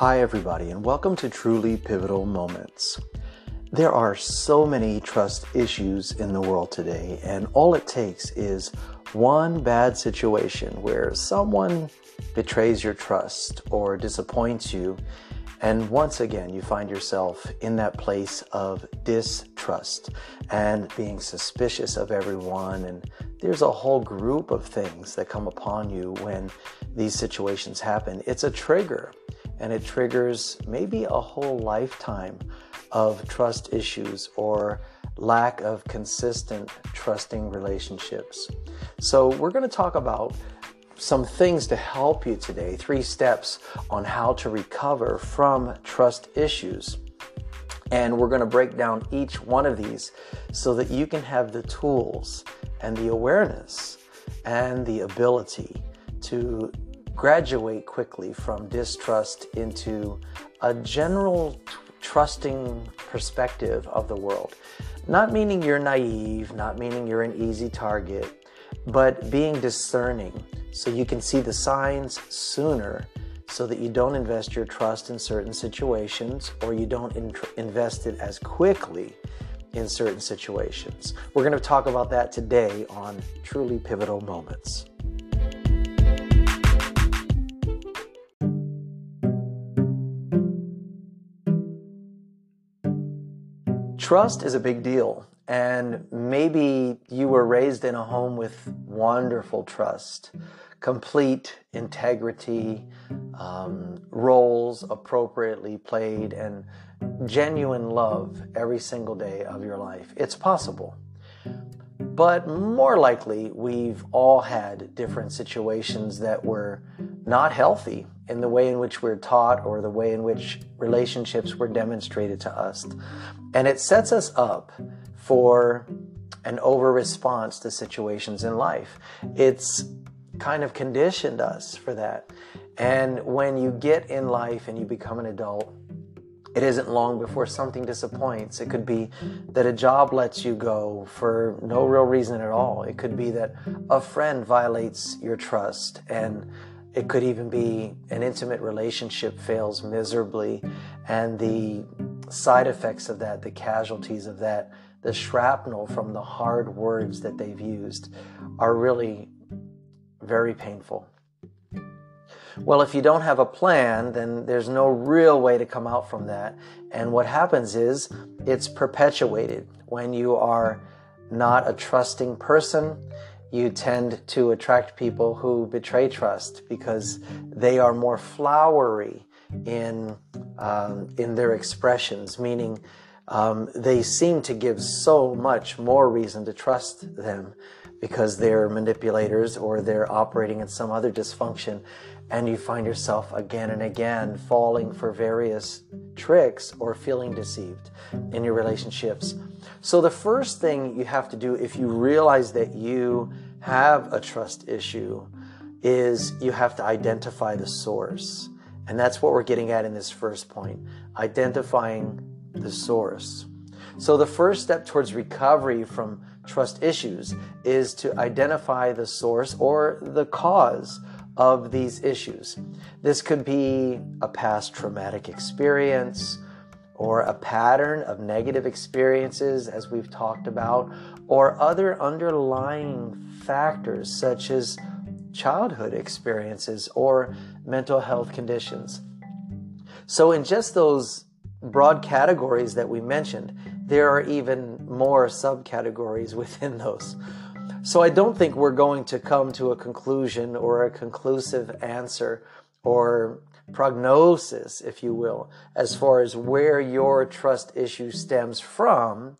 Hi, everybody, and welcome to Truly Pivotal Moments. There are so many trust issues in the world today, and all it takes is one bad situation where someone betrays your trust or disappoints you, and once again you find yourself in that place of distrust and being suspicious of everyone. And there's a whole group of things that come upon you when these situations happen. It's a trigger and it triggers maybe a whole lifetime of trust issues or lack of consistent trusting relationships. So, we're going to talk about some things to help you today, three steps on how to recover from trust issues. And we're going to break down each one of these so that you can have the tools and the awareness and the ability to graduate quickly from distrust into a general t- trusting perspective of the world. Not meaning you're naive, not meaning you're an easy target, but being discerning so you can see the signs sooner so that you don't invest your trust in certain situations or you don't in- invest it as quickly in certain situations. We're going to talk about that today on Truly Pivotal Moments. Trust is a big deal. And maybe you were raised in a home with wonderful trust, complete integrity, um, roles appropriately played, and genuine love every single day of your life. It's possible. But more likely, we've all had different situations that were not healthy in the way in which we're taught or the way in which relationships were demonstrated to us. And it sets us up for an over response to situations in life. It's kind of conditioned us for that. And when you get in life and you become an adult, it isn't long before something disappoints. It could be that a job lets you go for no real reason at all. It could be that a friend violates your trust and it could even be an intimate relationship fails miserably, and the side effects of that, the casualties of that, the shrapnel from the hard words that they've used are really very painful. Well, if you don't have a plan, then there's no real way to come out from that. And what happens is it's perpetuated when you are not a trusting person you tend to attract people who betray trust because they are more flowery in um, in their expressions, meaning um, they seem to give so much more reason to trust them because they're manipulators or they're operating in some other dysfunction, and you find yourself again and again falling for various tricks or feeling deceived in your relationships. So, the first thing you have to do if you realize that you have a trust issue is you have to identify the source. And that's what we're getting at in this first point identifying the source. So, the first step towards recovery from trust issues is to identify the source or the cause of these issues. This could be a past traumatic experience or a pattern of negative experiences, as we've talked about, or other underlying factors such as childhood experiences or mental health conditions. So, in just those broad categories that we mentioned, there are even more subcategories within those. So, I don't think we're going to come to a conclusion or a conclusive answer or prognosis, if you will, as far as where your trust issue stems from.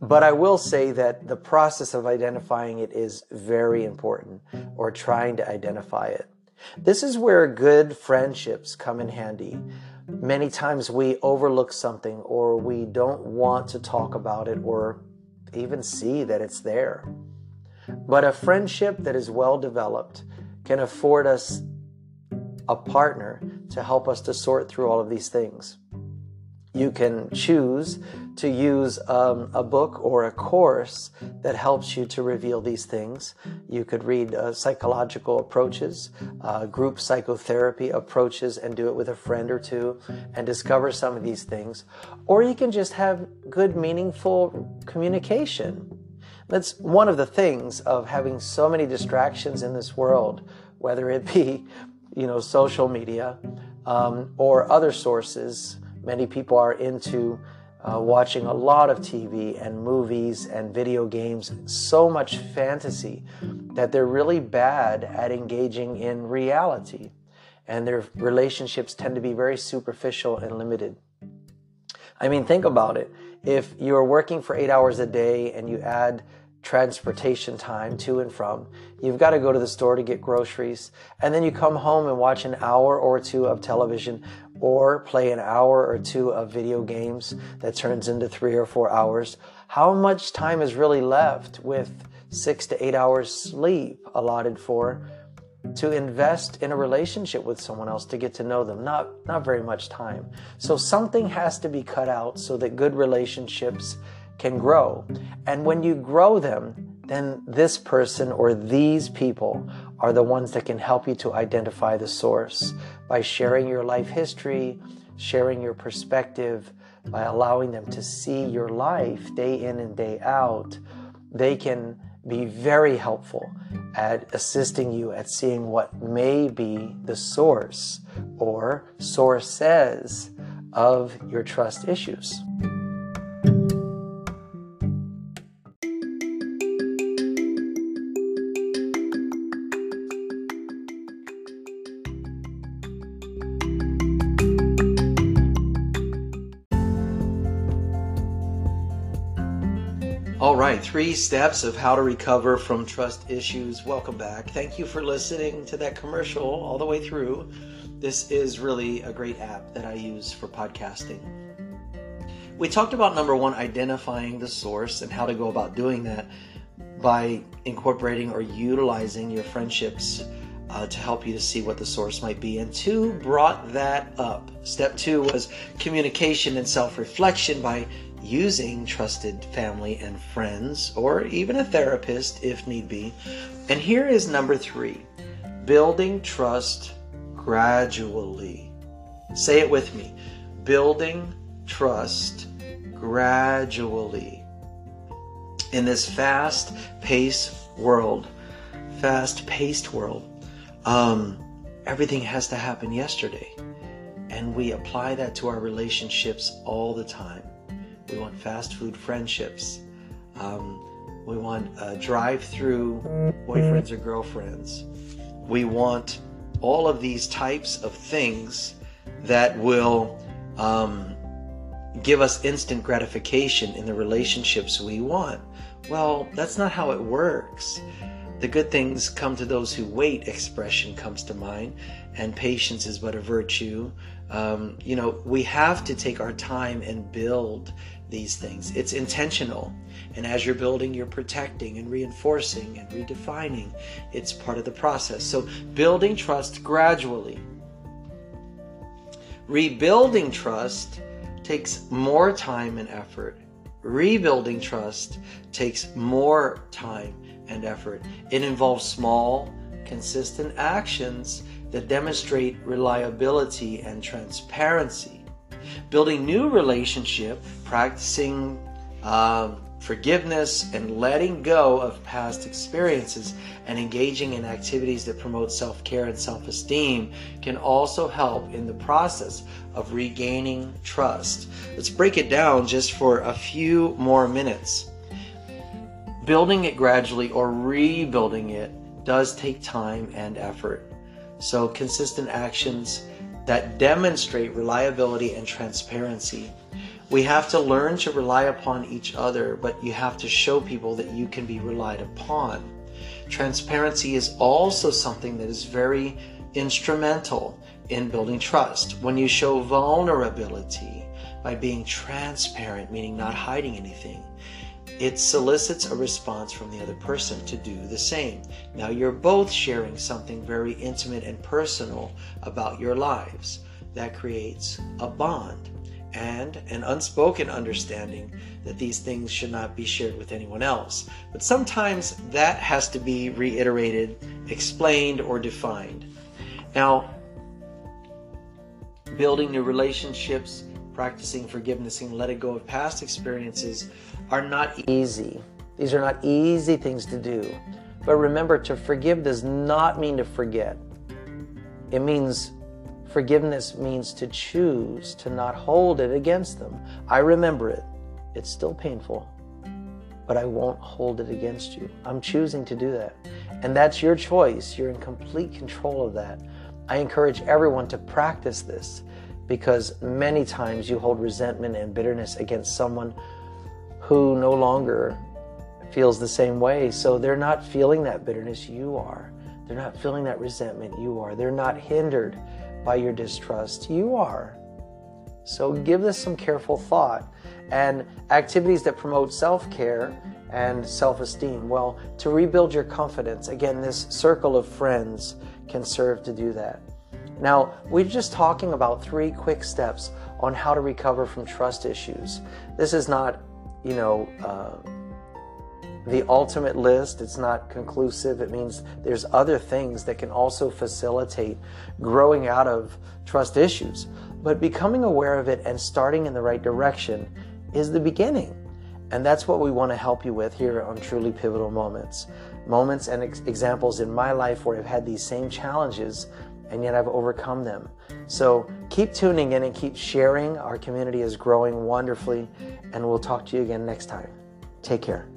But I will say that the process of identifying it is very important, or trying to identify it. This is where good friendships come in handy. Many times we overlook something, or we don't want to talk about it, or even see that it's there. But a friendship that is well developed can afford us a partner to help us to sort through all of these things. You can choose to use um, a book or a course that helps you to reveal these things. You could read uh, psychological approaches, uh, group psychotherapy approaches, and do it with a friend or two and discover some of these things. Or you can just have good, meaningful communication. That's one of the things of having so many distractions in this world, whether it be, you know, social media um, or other sources. Many people are into uh, watching a lot of TV and movies and video games, so much fantasy that they're really bad at engaging in reality. And their relationships tend to be very superficial and limited. I mean, think about it. If you're working for eight hours a day and you add transportation time to and from. You've got to go to the store to get groceries. And then you come home and watch an hour or two of television or play an hour or two of video games that turns into three or four hours. How much time is really left with six to eight hours sleep allotted for to invest in a relationship with someone else to get to know them? Not, not very much time. So something has to be cut out so that good relationships can grow. And when you grow them, then this person or these people are the ones that can help you to identify the source by sharing your life history, sharing your perspective, by allowing them to see your life day in and day out. They can be very helpful at assisting you at seeing what may be the source or sources of your trust issues. Right, three steps of how to recover from trust issues. Welcome back. Thank you for listening to that commercial all the way through. This is really a great app that I use for podcasting. We talked about number one, identifying the source and how to go about doing that by incorporating or utilizing your friendships uh, to help you to see what the source might be. And two brought that up. Step two was communication and self reflection by using trusted family and friends, or even a therapist if need be. And here is number three building trust gradually. Say it with me building trust gradually. In this fast paced world, fast paced world, um, everything has to happen yesterday. And we apply that to our relationships all the time. We want fast food friendships. Um, we want uh, drive through boyfriends or girlfriends. We want all of these types of things that will um, give us instant gratification in the relationships we want. Well, that's not how it works. The good things come to those who wait expression comes to mind, and patience is but a virtue. Um, you know, we have to take our time and build these things. It's intentional. And as you're building, you're protecting and reinforcing and redefining. It's part of the process. So, building trust gradually. Rebuilding trust takes more time and effort. Rebuilding trust takes more time and effort. It involves small, consistent actions that demonstrate reliability and transparency building new relationship, practicing um, forgiveness and letting go of past experiences and engaging in activities that promote self-care and self-esteem can also help in the process of regaining trust. Let's break it down just for a few more minutes. Building it gradually or rebuilding it does take time and effort. So consistent actions that demonstrate reliability and transparency. We have to learn to rely upon each other, but you have to show people that you can be relied upon. Transparency is also something that is very instrumental in building trust. When you show vulnerability by being transparent, meaning not hiding anything, it solicits a response from the other person to do the same. Now you're both sharing something very intimate and personal about your lives. That creates a bond. and an unspoken understanding that these things should not be shared with anyone else. But sometimes that has to be reiterated, explained, or defined. Now, building new relationships, practicing forgiveness, and letting go of past experiences are not easy. These are not easy things to do. But remember, to forgive does not mean to forget. It means forgiveness means to choose to not hold it against them. I remember it. It's still painful, but I won't hold it against you. I'm choosing to do that. And that's your choice. You're in complete control of that. I encourage everyone to practice this because many times you hold resentment and bitterness against someone who no longer feels the same way. So they're not feeling that bitterness, you are. They're not feeling that resentment, you are. They're not hindered by your distrust, you are. So give this some careful thought. And activities that promote self care and self esteem. Well, to rebuild your confidence, again, this circle of friends can serve to do that. Now, we're just talking about three quick steps on how to recover from trust issues. This is not, you know, uh, the ultimate list. It's not conclusive. It means there's other things that can also facilitate growing out of trust issues. But becoming aware of it and starting in the right direction is the beginning. And that's what we want to help you with here on Truly Pivotal Moments. Moments and ex- examples in my life where I've had these same challenges and yet I've overcome them. So keep tuning in and keep sharing. Our community is growing wonderfully, and we'll talk to you again next time. Take care.